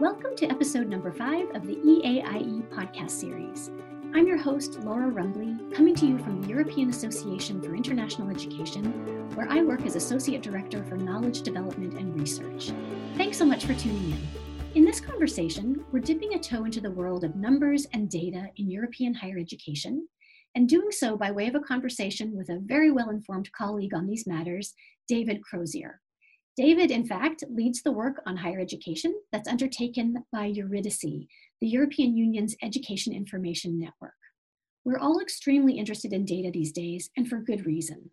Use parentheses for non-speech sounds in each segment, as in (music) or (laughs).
Welcome to episode number five of the EAIE podcast series. I'm your host, Laura Rumbley, coming to you from the European Association for International Education, where I work as Associate Director for Knowledge Development and Research. Thanks so much for tuning in. In this conversation, we're dipping a toe into the world of numbers and data in European higher education, and doing so by way of a conversation with a very well informed colleague on these matters, David Crosier. David, in fact, leads the work on higher education that's undertaken by Eurydice, the European Union's Education Information Network. We're all extremely interested in data these days, and for good reason.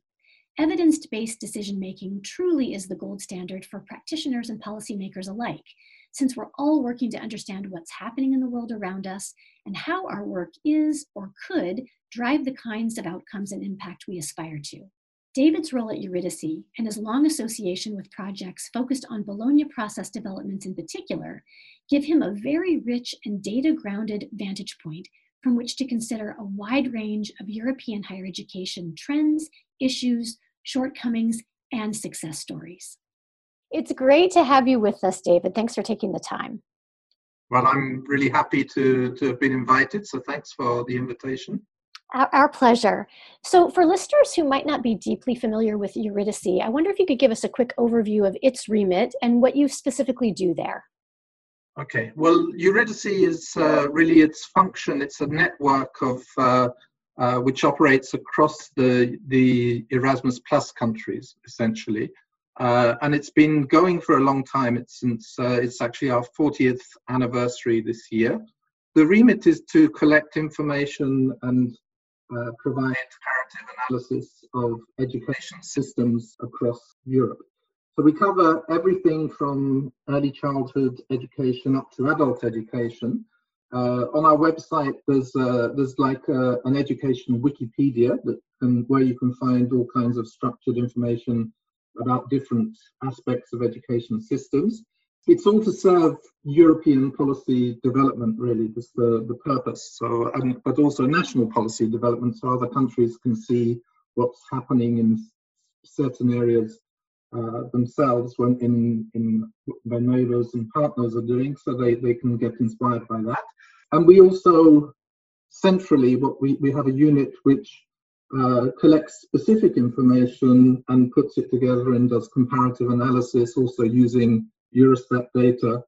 Evidence based decision making truly is the gold standard for practitioners and policymakers alike, since we're all working to understand what's happening in the world around us and how our work is or could drive the kinds of outcomes and impact we aspire to. David's role at Eurydice and his long association with projects focused on Bologna process developments in particular give him a very rich and data grounded vantage point from which to consider a wide range of European higher education trends, issues, shortcomings, and success stories. It's great to have you with us, David. Thanks for taking the time. Well, I'm really happy to, to have been invited, so thanks for the invitation. Our, our, pleasure. So, for listeners who might not be deeply familiar with Eurydice, I wonder if you could give us a quick overview of its remit and what you specifically do there. Okay, well, Eurydice is uh, really its function. It's a network of uh, uh, which operates across the the Erasmus Plus countries, essentially, uh, and it's been going for a long time. It's since uh, it's actually our 40th anniversary this year. The remit is to collect information and uh, provide comparative analysis of education systems across Europe. So we cover everything from early childhood education up to adult education. Uh, on our website, there's uh, there's like a, an education Wikipedia that can, where you can find all kinds of structured information about different aspects of education systems it's all to serve European policy development, really, is the, the purpose. So, um, but also national policy development, so other countries can see what's happening in certain areas uh, themselves when in, in their neighbours and partners are doing, so they, they can get inspired by that. And we also centrally, what we, we have a unit which uh, collects specific information and puts it together and does comparative analysis, also using Eurostat data,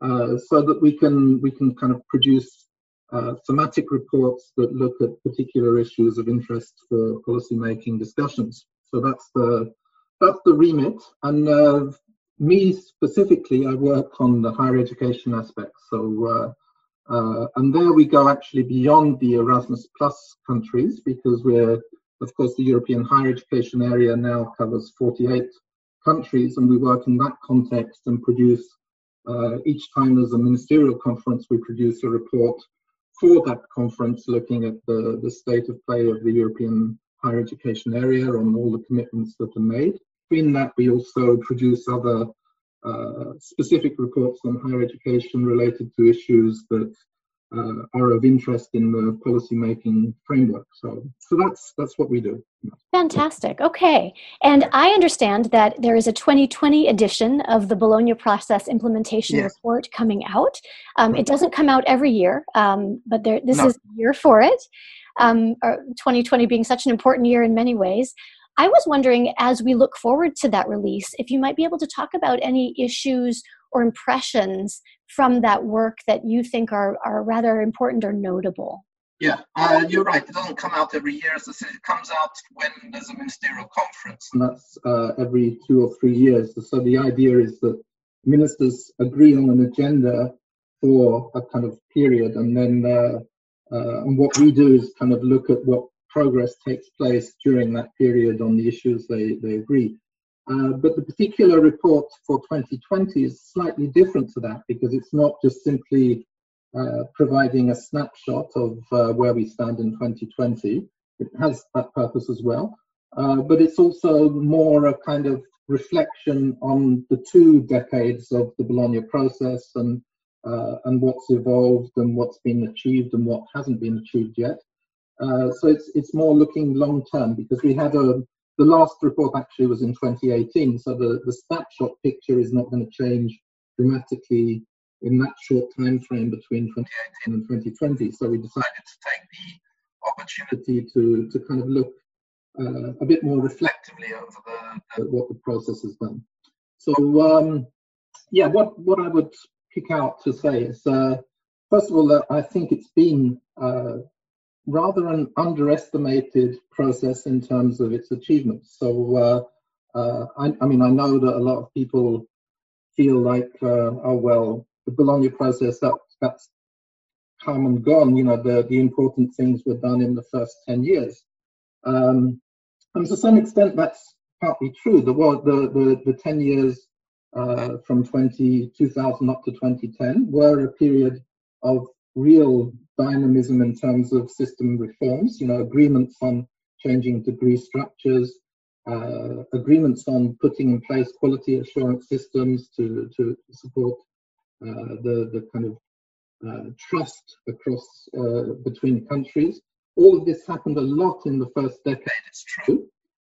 uh, so that we can we can kind of produce uh, thematic reports that look at particular issues of interest for policymaking discussions. So that's the that's the remit. And uh, me specifically, I work on the higher education aspect. So uh, uh, and there we go actually beyond the Erasmus Plus countries because we're of course the European higher education area now covers 48 countries, and we work in that context and produce uh, each time there's a ministerial conference, we produce a report for that conference looking at the, the state of play of the European higher education area on all the commitments that are made. In that, we also produce other uh, specific reports on higher education related to issues that are of interest in the policy making framework. So, so that's that's what we do. Fantastic. Okay, and I understand that there is a 2020 edition of the Bologna Process Implementation yes. Report coming out. Um, it doesn't come out every year, um, but there, this no. is the year for it. Um, 2020 being such an important year in many ways. I was wondering, as we look forward to that release, if you might be able to talk about any issues or impressions from that work that you think are, are rather important or notable? Yeah, uh, you're right. It doesn't come out every year. As I said, it comes out when there's a ministerial conference, and that's uh, every two or three years. So the idea is that ministers agree on an agenda for a kind of period, and then uh, uh and what we do is kind of look at what progress takes place during that period on the issues they, they agree. Uh, but the particular report for 2020 is slightly different to that because it's not just simply uh, providing a snapshot of uh, where we stand in 2020. It has that purpose as well. Uh, but it's also more a kind of reflection on the two decades of the Bologna process and, uh, and what's evolved and what's been achieved and what hasn't been achieved yet. So it's, it's more looking long term because we had a the last report actually was in 2018, so the, the snapshot picture is not going to change dramatically in that short time frame between 2018 and 2020. So we decided to take the opportunity to, to kind of look uh, a bit more reflectively over the, what the process has done. So um, yeah, what, what I would pick out to say is, uh, first of all, I think it's been uh, rather an underestimated process in terms of its achievements. So uh, uh, I, I, mean, I know that a lot of people feel like, oh well, the Bologna process that that's come and gone. You know, the the important things were done in the first ten years, um, and to some extent that's partly true. The the the, the ten years uh, from 20, 2000 up to 2010 were a period of real dynamism in terms of system reforms. You know, agreements on changing degree structures, uh, agreements on putting in place quality assurance systems to, to support uh, the, the kind of uh, trust across uh, between countries. All of this happened a lot in the first decade, it's true.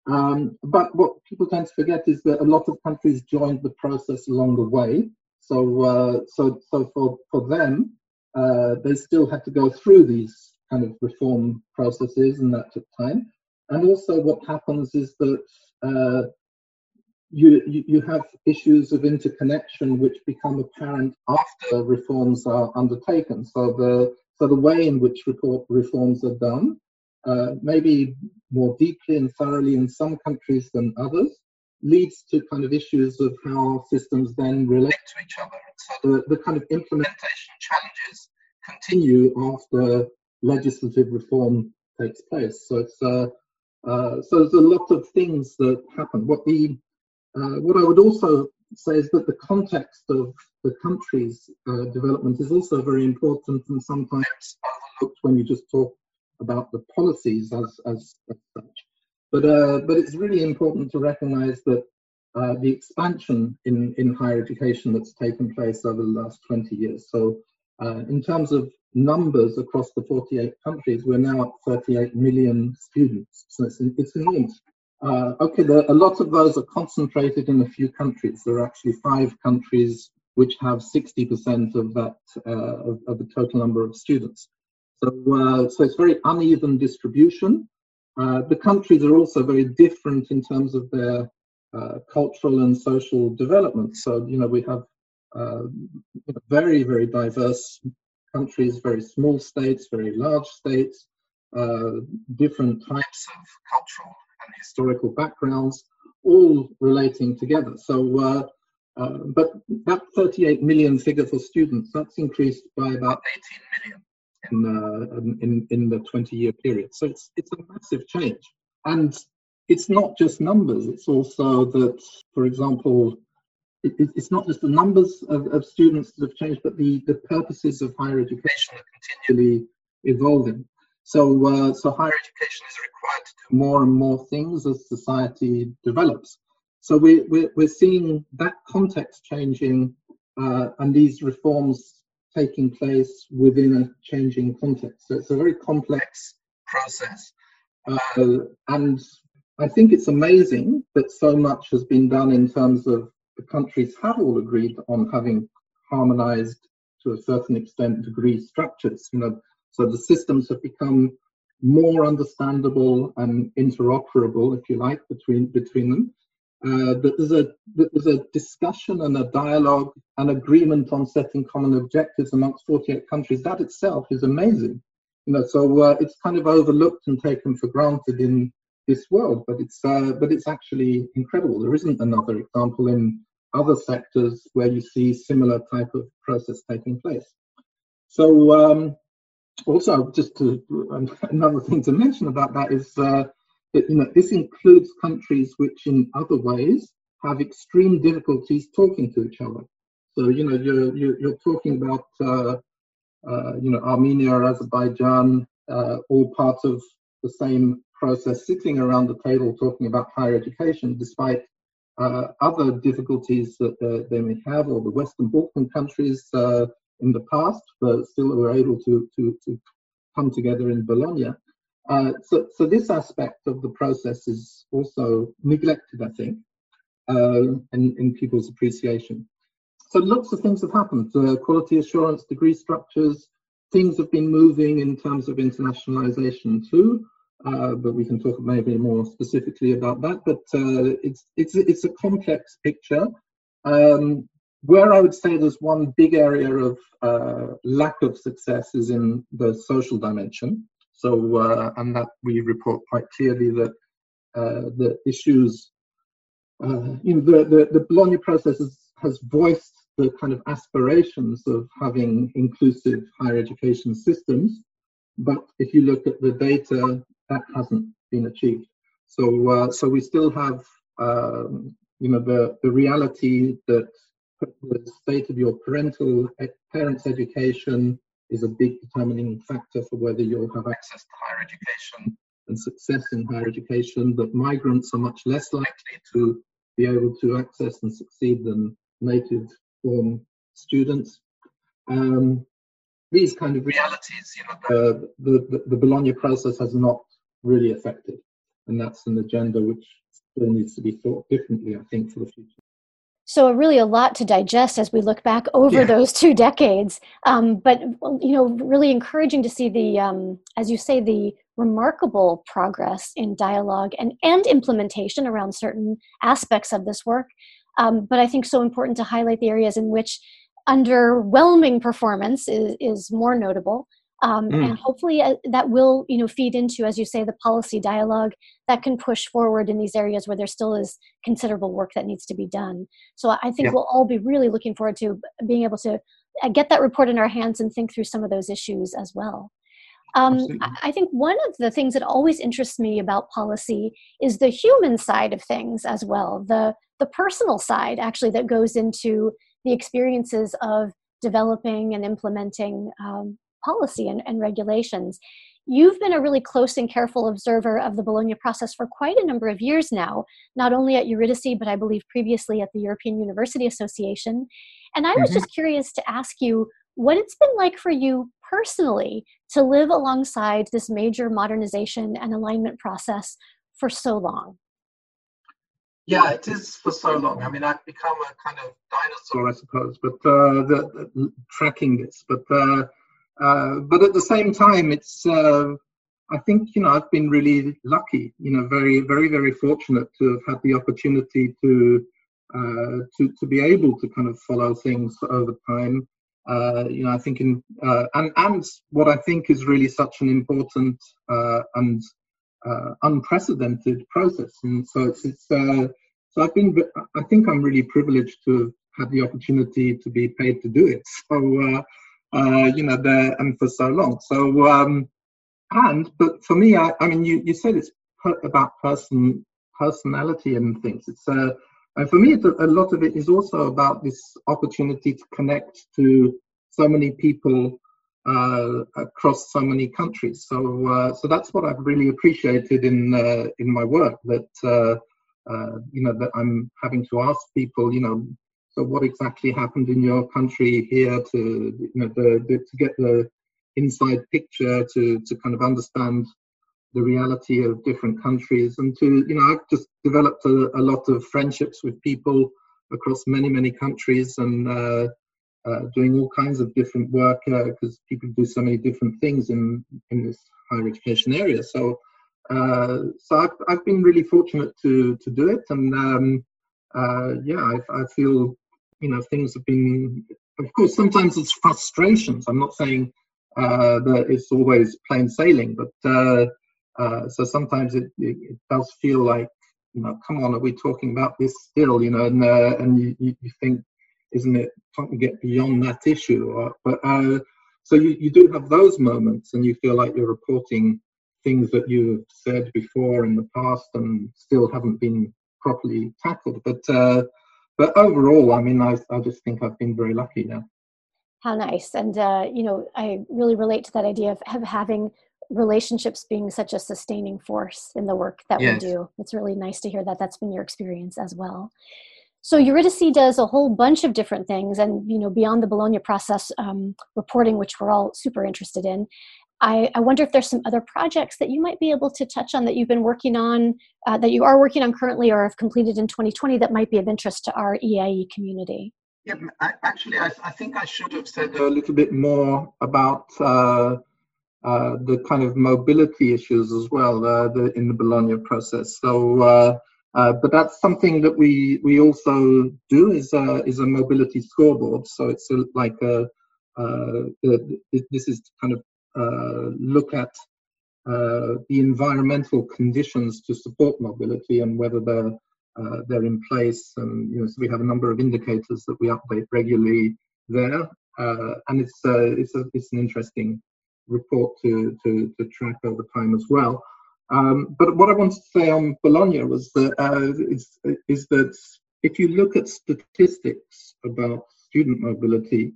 Um, but what people tend to forget is that a lot of countries joined the process along the way. So, uh, so, so for, for them, uh, they still had to go through these kind of reform processes, and that took time. And also, what happens is that uh, you, you have issues of interconnection which become apparent after reforms are undertaken. So the so the way in which reforms are done, uh, maybe more deeply and thoroughly in some countries than others, leads to kind of issues of how systems then relate to each other. So the, the kind of implementation challenges continue after legislative reform takes place. So it's uh, uh, so there's a lot of things that happen. What the uh, what I would also say is that the context of the country's uh, development is also very important and sometimes overlooked when you just talk about the policies as, as, as such. But, uh, but it's really important to recognize that uh, the expansion in, in higher education that's taken place over the last 20 years. So uh, in terms of numbers across the 48 countries, we're now at 38 million students. So it's, it's enormous. Uh, okay, a lot of those are concentrated in a few countries. There are actually five countries which have 60% of that uh, of, of, the total number of students. So, uh, so it's very uneven distribution. Uh, the countries are also very different in terms of their uh, cultural and social development. So, you know, we have uh, very, very diverse countries, very small states, very large states, different types of cultural and historical backgrounds, all relating together. So, uh, uh, but that 38 million figure for students, that's increased by about 18 million in, uh, in, in the 20 year period. So it's, it's a massive change. And it's not just numbers, it's also that, for example, it, it's not just the numbers of, of students that have changed, but the, the purposes of higher education are continually evolving. So, uh, so higher education is required to do more and more things as society develops. So we, we're, we're seeing that context changing uh, and these reforms taking place within a changing context. So it's a very complex process. Uh, and I think it's amazing that so much has been done in terms of the countries have all agreed on having harmonized to a certain extent degree structures. You know, so the systems have become more understandable and interoperable, if you like, between between them. Uh, that there's a that there's a discussion and a dialogue, and agreement on setting common objectives amongst 48 countries. That itself is amazing. You know, so uh, it's kind of overlooked and taken for granted in this world, but it's uh, but it's actually incredible. There isn't another example in other sectors where you see similar type of process taking place. So um, also, just to (laughs) another thing to mention about that is uh, you know this includes countries which, in other ways, have extreme difficulties talking to each other. So you know you're you're, you're talking about uh, uh, you know Armenia or Azerbaijan, uh, all parts of the same process, sitting around the table talking about higher education, despite uh, other difficulties that uh, they may have, or the Western Balkan countries in the past, but still were able to, to, to come together in Bologna. Uh, so, so this aspect of the process is also neglected, I think, uh, in, in people's appreciation. so lots of things have happened. Uh, quality assurance, degree structures, things have been moving in terms of internationalization too. Uh, but we can talk maybe more specifically about that. But uh, it's it's it's a complex picture. Um, where I would say there's one big area of uh, lack of success is in the social dimension. So, uh, and that we report quite clearly that uh, the issues, uh, you know, the, the, the Bologna process has, has voiced the kind of aspirations of having inclusive higher education systems. But if you look at the data, that hasn't been achieved. So, uh, so we still have, um, you know, the, the reality that the state of your parental parents' education is a big determining factor for whether you'll have access to higher education and success in higher education. That migrants are much less likely to be able to access and succeed than native born students. Um, these kind of realities, you know, the, the, the Bologna process has not really affected. And that's an agenda which still needs to be thought differently, I think, for the future. So really a lot to digest as we look back over yeah. those two decades. Um, but you know, really encouraging to see the, um, as you say, the remarkable progress in dialogue and and implementation around certain aspects of this work. Um, but I think so important to highlight the areas in which underwhelming performance is, is more notable um, mm. and hopefully uh, that will you know feed into as you say the policy dialogue that can push forward in these areas where there still is considerable work that needs to be done so i think yeah. we'll all be really looking forward to being able to uh, get that report in our hands and think through some of those issues as well um, I think one of the things that always interests me about policy is the human side of things as well, the the personal side actually that goes into the experiences of developing and implementing um, policy and, and regulations. You've been a really close and careful observer of the Bologna process for quite a number of years now, not only at Eurydice, but I believe previously at the European University Association. And I was mm-hmm. just curious to ask you what it's been like for you personally to live alongside this major modernization and alignment process for so long. Yeah, it is for so long. I mean, I've become a kind of dinosaur, I suppose, but uh, the, the, tracking this. But uh, uh, but at the same time, it's uh, I think you know I've been really lucky, you know, very very very fortunate to have had the opportunity to uh, to to be able to kind of follow things over time. Uh, you know, I think in uh, and and what I think is really such an important and unprecedented process, and so it's, it's so I've been I think I'm really privileged to have had the opportunity to be paid to do it. (laughs) So uh, you know, there and for so long. So, um, and but for me, I, I mean, you, you said it's per, about person personality and things. It's uh, and for me, a, a lot of it is also about this opportunity to connect to so many people uh, across so many countries. So, uh, so that's what I've really appreciated in uh, in my work. That uh, uh, you know that I'm having to ask people, you know, so what exactly happened in your country here to you know the, the, to get the inside picture to to kind of understand the reality of different countries and to you know I've just developed a, a lot of friendships with people across many many countries and uh, uh, doing all kinds of different work because uh, people do so many different things in in this higher education area. So uh, so I've, I've been really fortunate to to do it and um, uh, yeah I, I feel you know things have been of course sometimes it's frustrations. I'm not saying uh, that it's always plain sailing but uh, uh, so sometimes it, it, it, does feel like you know come on are we talking about this still you know and uh, and you, you think isn't it time to get beyond that issue? Or, but uh, so you, you do have those moments and you feel like you're reporting things that you've said before in the past and still haven't been properly tackled but uh, but overall, I mean, I, I just think I've been very lucky now. How nice. And, uh, you know, I really relate to that idea of, of having relationships being such a sustaining force in the work that yes. we do. It's really nice to hear that that's been your experience as well. So Eurydice does a whole bunch of different things, and you know beyond the Bologna process um, reporting, which we're all super interested in. I, I, wonder if there's some other projects that you might be able to touch on that you've been working on, uh, that you are working on currently or have completed in 2020 that might be of interest to our EAIE community. Yeah, I, actually, I, I, think I should have said a little bit more about uh, uh, the kind of mobility issues as well uh, the, in the Bologna process. So, uh, uh, but that's something that we we also do is a, is a mobility scoreboard. So it's a, like a this is kind of look at uh, the environmental conditions to support mobility and whether they're uh, they're in place. And you know, so we have a number of indicators that we update regularly there, uh, and it's it's a, it's an interesting report to, to, to track over time as well. Um, but what I wanted to say on Bologna was that uh, is, is that if you look at statistics about student mobility,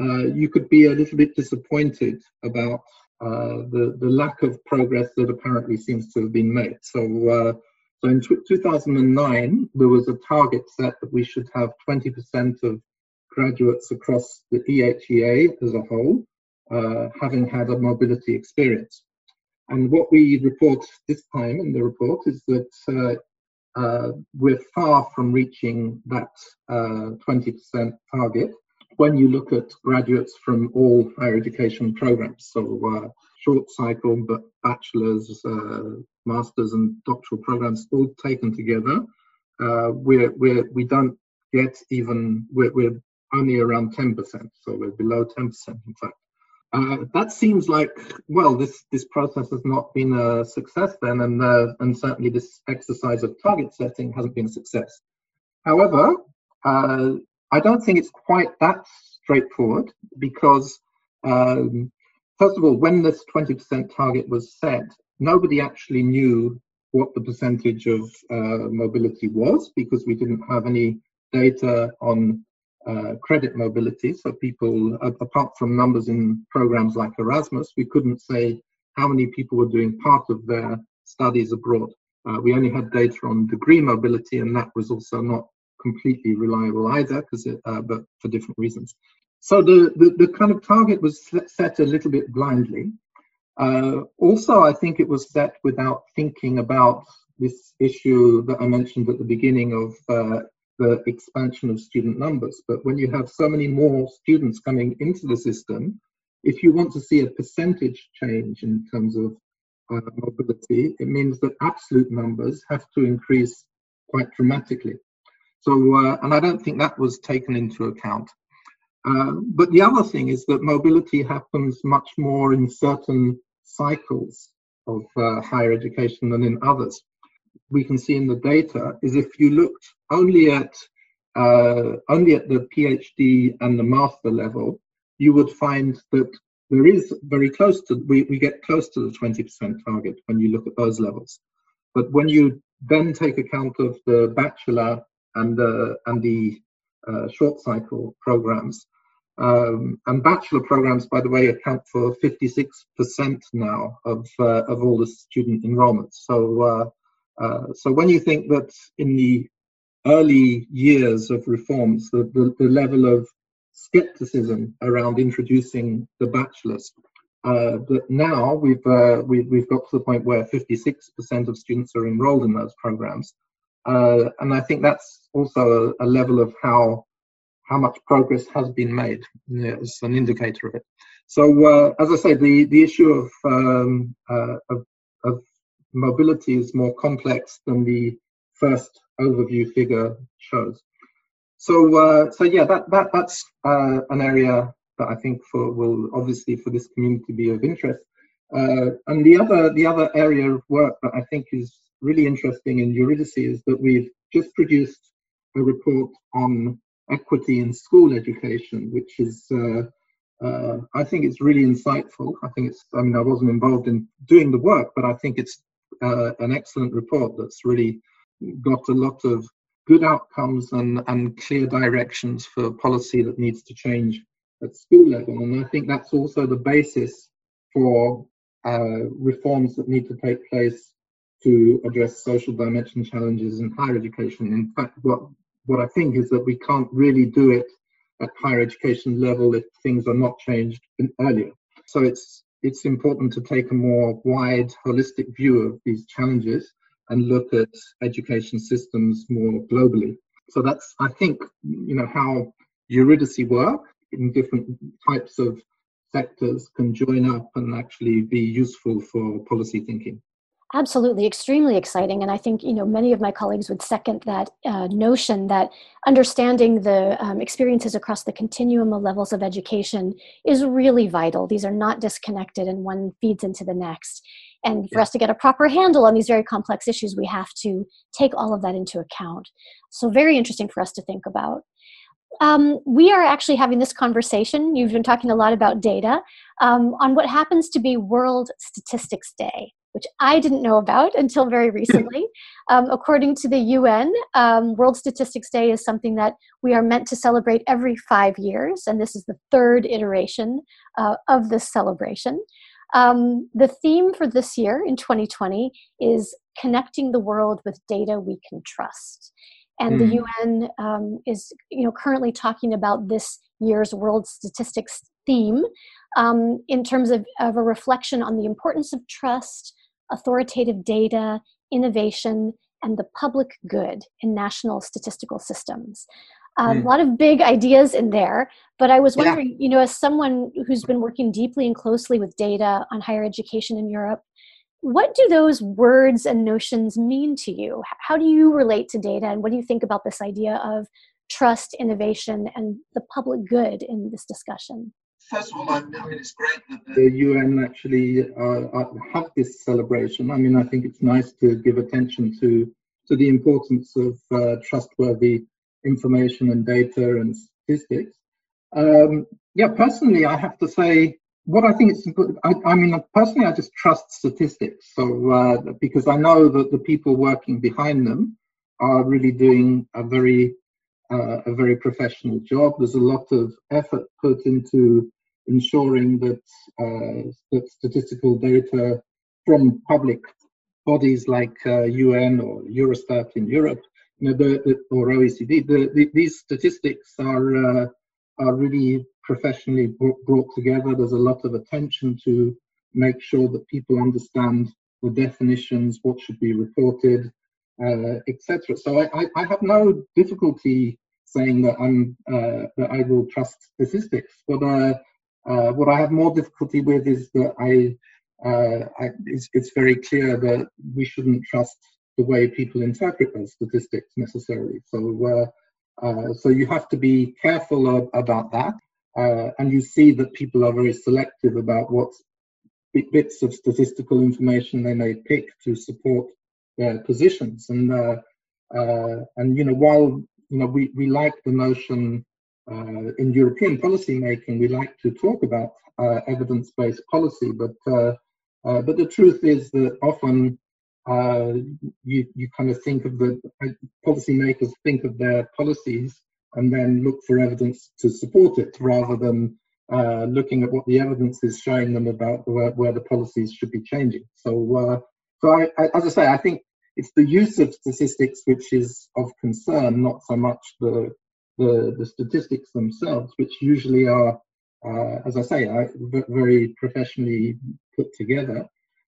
uh, you could be a little bit disappointed about uh, the, the lack of progress that apparently seems to have been made. So, uh, so in 2009, there was a target set that we should have 20% of graduates across the EHEA as a whole uh, having had a mobility experience. And what we report this time in the report is that uh, uh, we're far from reaching that 20% uh, target when you look at graduates from all higher education programs. So uh, short cycle, but bachelor's, uh, master's and doctoral programs all taken together. we're, we're, we don't get even, we're, we're only around 10%, so we're below 10% in fact. Uh, that seems like well, this this process has not been a success then, and uh, and certainly this exercise of target setting hasn't been a success. However, uh, I don't think it's quite that straightforward because um, first of all, when this 20% target was set, nobody actually knew what the percentage of uh, mobility was because we didn't have any data on uh, credit mobility. So people, apart from numbers in programs like Erasmus, we couldn't say how many people were doing part of their studies abroad. Uh, we only had data on degree mobility, and that was also not completely reliable either, because uh, but for different reasons. So the, the, the, kind of target was set a little bit blindly. Uh, also, I think it was set without thinking about this issue that I mentioned at the beginning of uh, the expansion of student numbers. But when you have so many more students coming into the system, if you want to see a percentage change in terms of uh, mobility, it means that absolute numbers have to increase quite dramatically. So, uh, and I don't think that was taken into account. Uh, but the other thing is that mobility happens much more in certain cycles of uh, higher education than in others we can see in the data is if you looked only at uh, only at the PhD and the master level, you would find that there is very close to we, we get close to the 20% target when you look at those levels. But when you then take account of the bachelor and the and the uh, short cycle programs, um, and bachelor programs, by the way, account for 56% now of uh, of all the student enrollments. So uh, so when you think that in the early years of reforms, the, the, the level of skepticism around introducing the bachelors, uh, that now we've, uh, we've, we've got to the point where 56% of students are enrolled in those programs. Uh, and I think that's also a, a, level of how how much progress has been made as an indicator of it. So, uh, as I say, the, the issue of, um, uh, of, of mobility is more complex than the first overview figure shows. So, uh, so yeah, that, that that's uh, an area that I think for will obviously for this community be of interest. Uh, and the other the other area of work that I think is really interesting in Eurydice is that we've just produced a report on equity in school education, which is uh, uh, I think it's really insightful. I think it's I mean I wasn't involved in doing the work, but I think it's uh, an excellent report that's really got a lot of good outcomes and, and clear directions for policy that needs to change at school level. And I think that's also the basis for uh, reforms that need to take place to address social dimension challenges in higher education. In fact, what, what I think is that we can't really do it at higher education level if things are not changed earlier. So it's it's important to take a more wide, holistic view of these challenges and look at education systems more globally. So that's, I think, you know, how Eurydice work in different types of sectors can join up and actually be useful for policy thinking. Absolutely, extremely exciting, and I think you know many of my colleagues would second that uh, notion that understanding the um, experiences across the continuum of levels of education is really vital. These are not disconnected, and one feeds into the next. And for us to get a proper handle on these very complex issues, we have to take all of that into account. So, very interesting for us to think about. Um, we are actually having this conversation. You've been talking a lot about data um, on what happens to be World Statistics Day, which I didn't know about until very recently. (laughs) um, according to the UN, um, World Statistics Day is something that we are meant to celebrate every five years, and this is the third iteration uh, of this celebration. Um, the theme for this year in 2020 is connecting the world with data we can trust. And mm. the UN um, is, you know, currently talking about this year's World Statistics theme um, in terms of, of a reflection on the importance of trust, authoritative data, innovation, and the public good in national statistical systems. Um, mm. A lot of big ideas in there, but I was wondering, yeah. you know, as someone who's been working deeply and closely with data on higher education in Europe, what do those words and notions mean to you? How do you relate to data, and what do you think about this idea of trust, innovation, and the public good in this discussion? First of all, I, mean, it's great that the UN actually uh, uh, have this celebration. I mean, I think it's nice to give attention to to the importance of uh, trustworthy information and data and statistics. Um, yeah, personally, I have to say what I think is important. I, I, mean, personally, I just trust statistics. So uh, because I know that the people working behind them are really doing a very uh, a very professional job. There's a lot of effort put into ensuring that uh, that statistical data from public bodies like UN uh, or Eurostat in Europe you know, the, the, or OECD, the, the, these statistics are uh, are really professionally brought together. There's a lot of attention to make sure that people understand the definitions, what should be reported, uh, etc. So I, I, I, have no difficulty saying that I'm uh, that I will trust statistics. What I uh, what I have more difficulty with is that I, uh, I it's, it's very clear that we shouldn't trust the way people interpret those statistics necessarily. So, uh, uh, so you have to be careful of, about that. Uh, and you see that people are very selective about what bits of statistical information they may pick to support their positions. And uh, and you know, while you know we, we like the notion uh, in European policy making, we like to talk about evidence-based policy, but but the truth is that often uh, you, you kind of think of the policymakers think of their policies and then look for evidence to support it rather than uh, looking at what the evidence is showing them about where, where the policies should be changing. So, uh, so I, I, as I say, I think it's the use of statistics which is of concern, not so much the the, the statistics themselves, which usually are, uh, as I say, very professionally put together.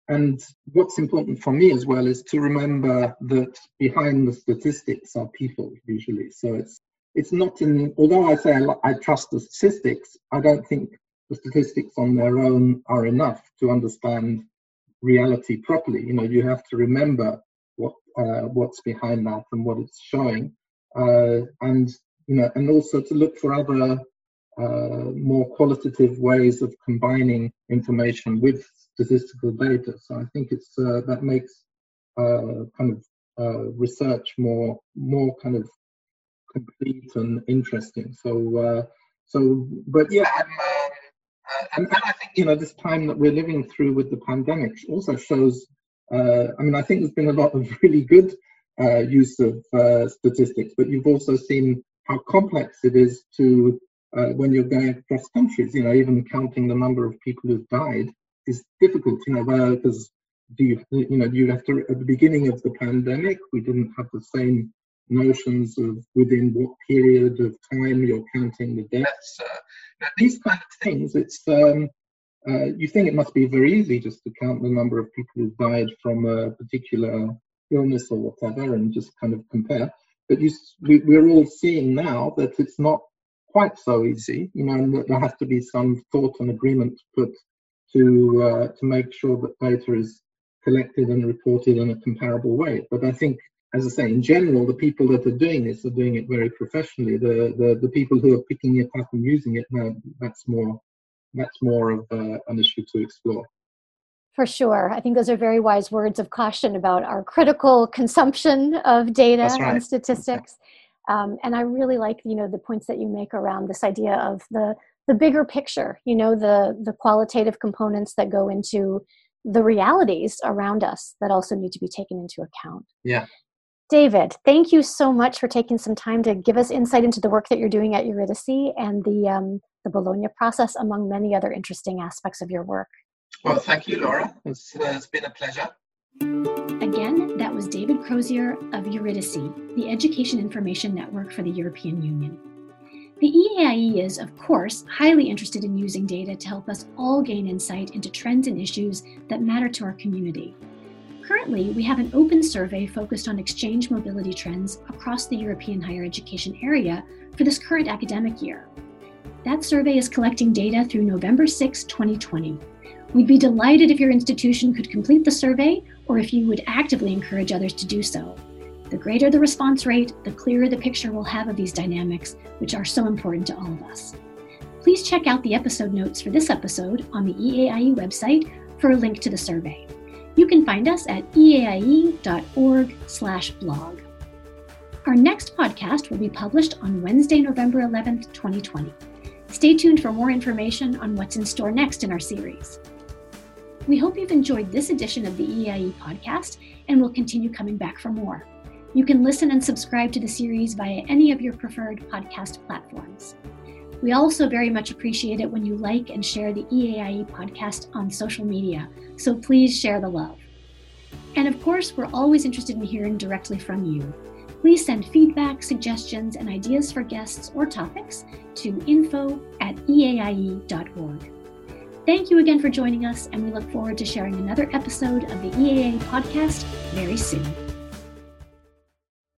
And what's important for me as well is to remember that behind the statistics are people usually. So it's it's not in. Although I say I, I trust the statistics, I don't think the statistics on their own are enough to understand reality properly. You know, you have to remember what uh, what's behind that and what it's showing, uh, and you know, and also to look for other uh, more qualitative ways of combining information with statistical data. So I think it's uh, that makes uh, kind of uh, research more more kind of complete and interesting. So uh, so but yeah. and, and I think you know this time that we're living through with the pandemic also shows. I mean, I think there's been a lot of really good use of statistics, but you've also seen how complex it is to uh, when you're going across countries. You know, even counting the number of people who've died is difficult. You know, because do you you know you have to at the beginning of the pandemic we didn't have the same notions of within what period of time you're counting the deaths. Uh, these kind of things, it's um, uh, you think it must be very easy just to count the number of people who've died from a particular illness or whatever and just kind of compare. But you, we, we're all seeing now that it's not quite so easy, you know, and that there has to be some thought and agreement put to uh, to make sure that data is collected and reported in a comparable way. But I think, as I say, in general, the people that are doing this are doing it very professionally. The the, the people who are picking it up and using it, that's more that's more of uh, an issue to explore. For sure. I think those are very wise words of caution about our critical consumption of data right. and statistics. Um, and I really like, you know, the points that you make around this idea of the the bigger picture, you know, the the qualitative components that go into the realities around us that also need to be taken into account. Yeah. David, thank you so much for taking some time to give us insight into the work that you're doing at Eurydice and the um, the Bologna process, among many other interesting aspects of your work. Well, thank you, Laura. It's, uh, it's been a pleasure. Again, that was David Crosier of Eurydice, the Education Information Network for the European Union. The EAIE is, of course, highly interested in using data to help us all gain insight into trends and issues that matter to our community. Currently, we have an open survey focused on exchange mobility trends across the European higher education area for this current academic year. That survey is collecting data through November 6, 2020. We'd be delighted if your institution could complete the survey or if you would actively encourage others to do so. The greater the response rate, the clearer the picture we'll have of these dynamics, which are so important to all of us. Please check out the episode notes for this episode on the EAIE website for a link to the survey. You can find us at eaie.org/blog. Our next podcast will be published on Wednesday, November 11th, 2020. Stay tuned for more information on what's in store next in our series. We hope you've enjoyed this edition of the EAIE podcast and will continue coming back for more. You can listen and subscribe to the series via any of your preferred podcast platforms. We also very much appreciate it when you like and share the EAIE podcast on social media, so please share the love. And of course, we're always interested in hearing directly from you. Please send feedback, suggestions, and ideas for guests or topics to info at eaie.org. Thank you again for joining us, and we look forward to sharing another episode of the EAIE podcast very soon.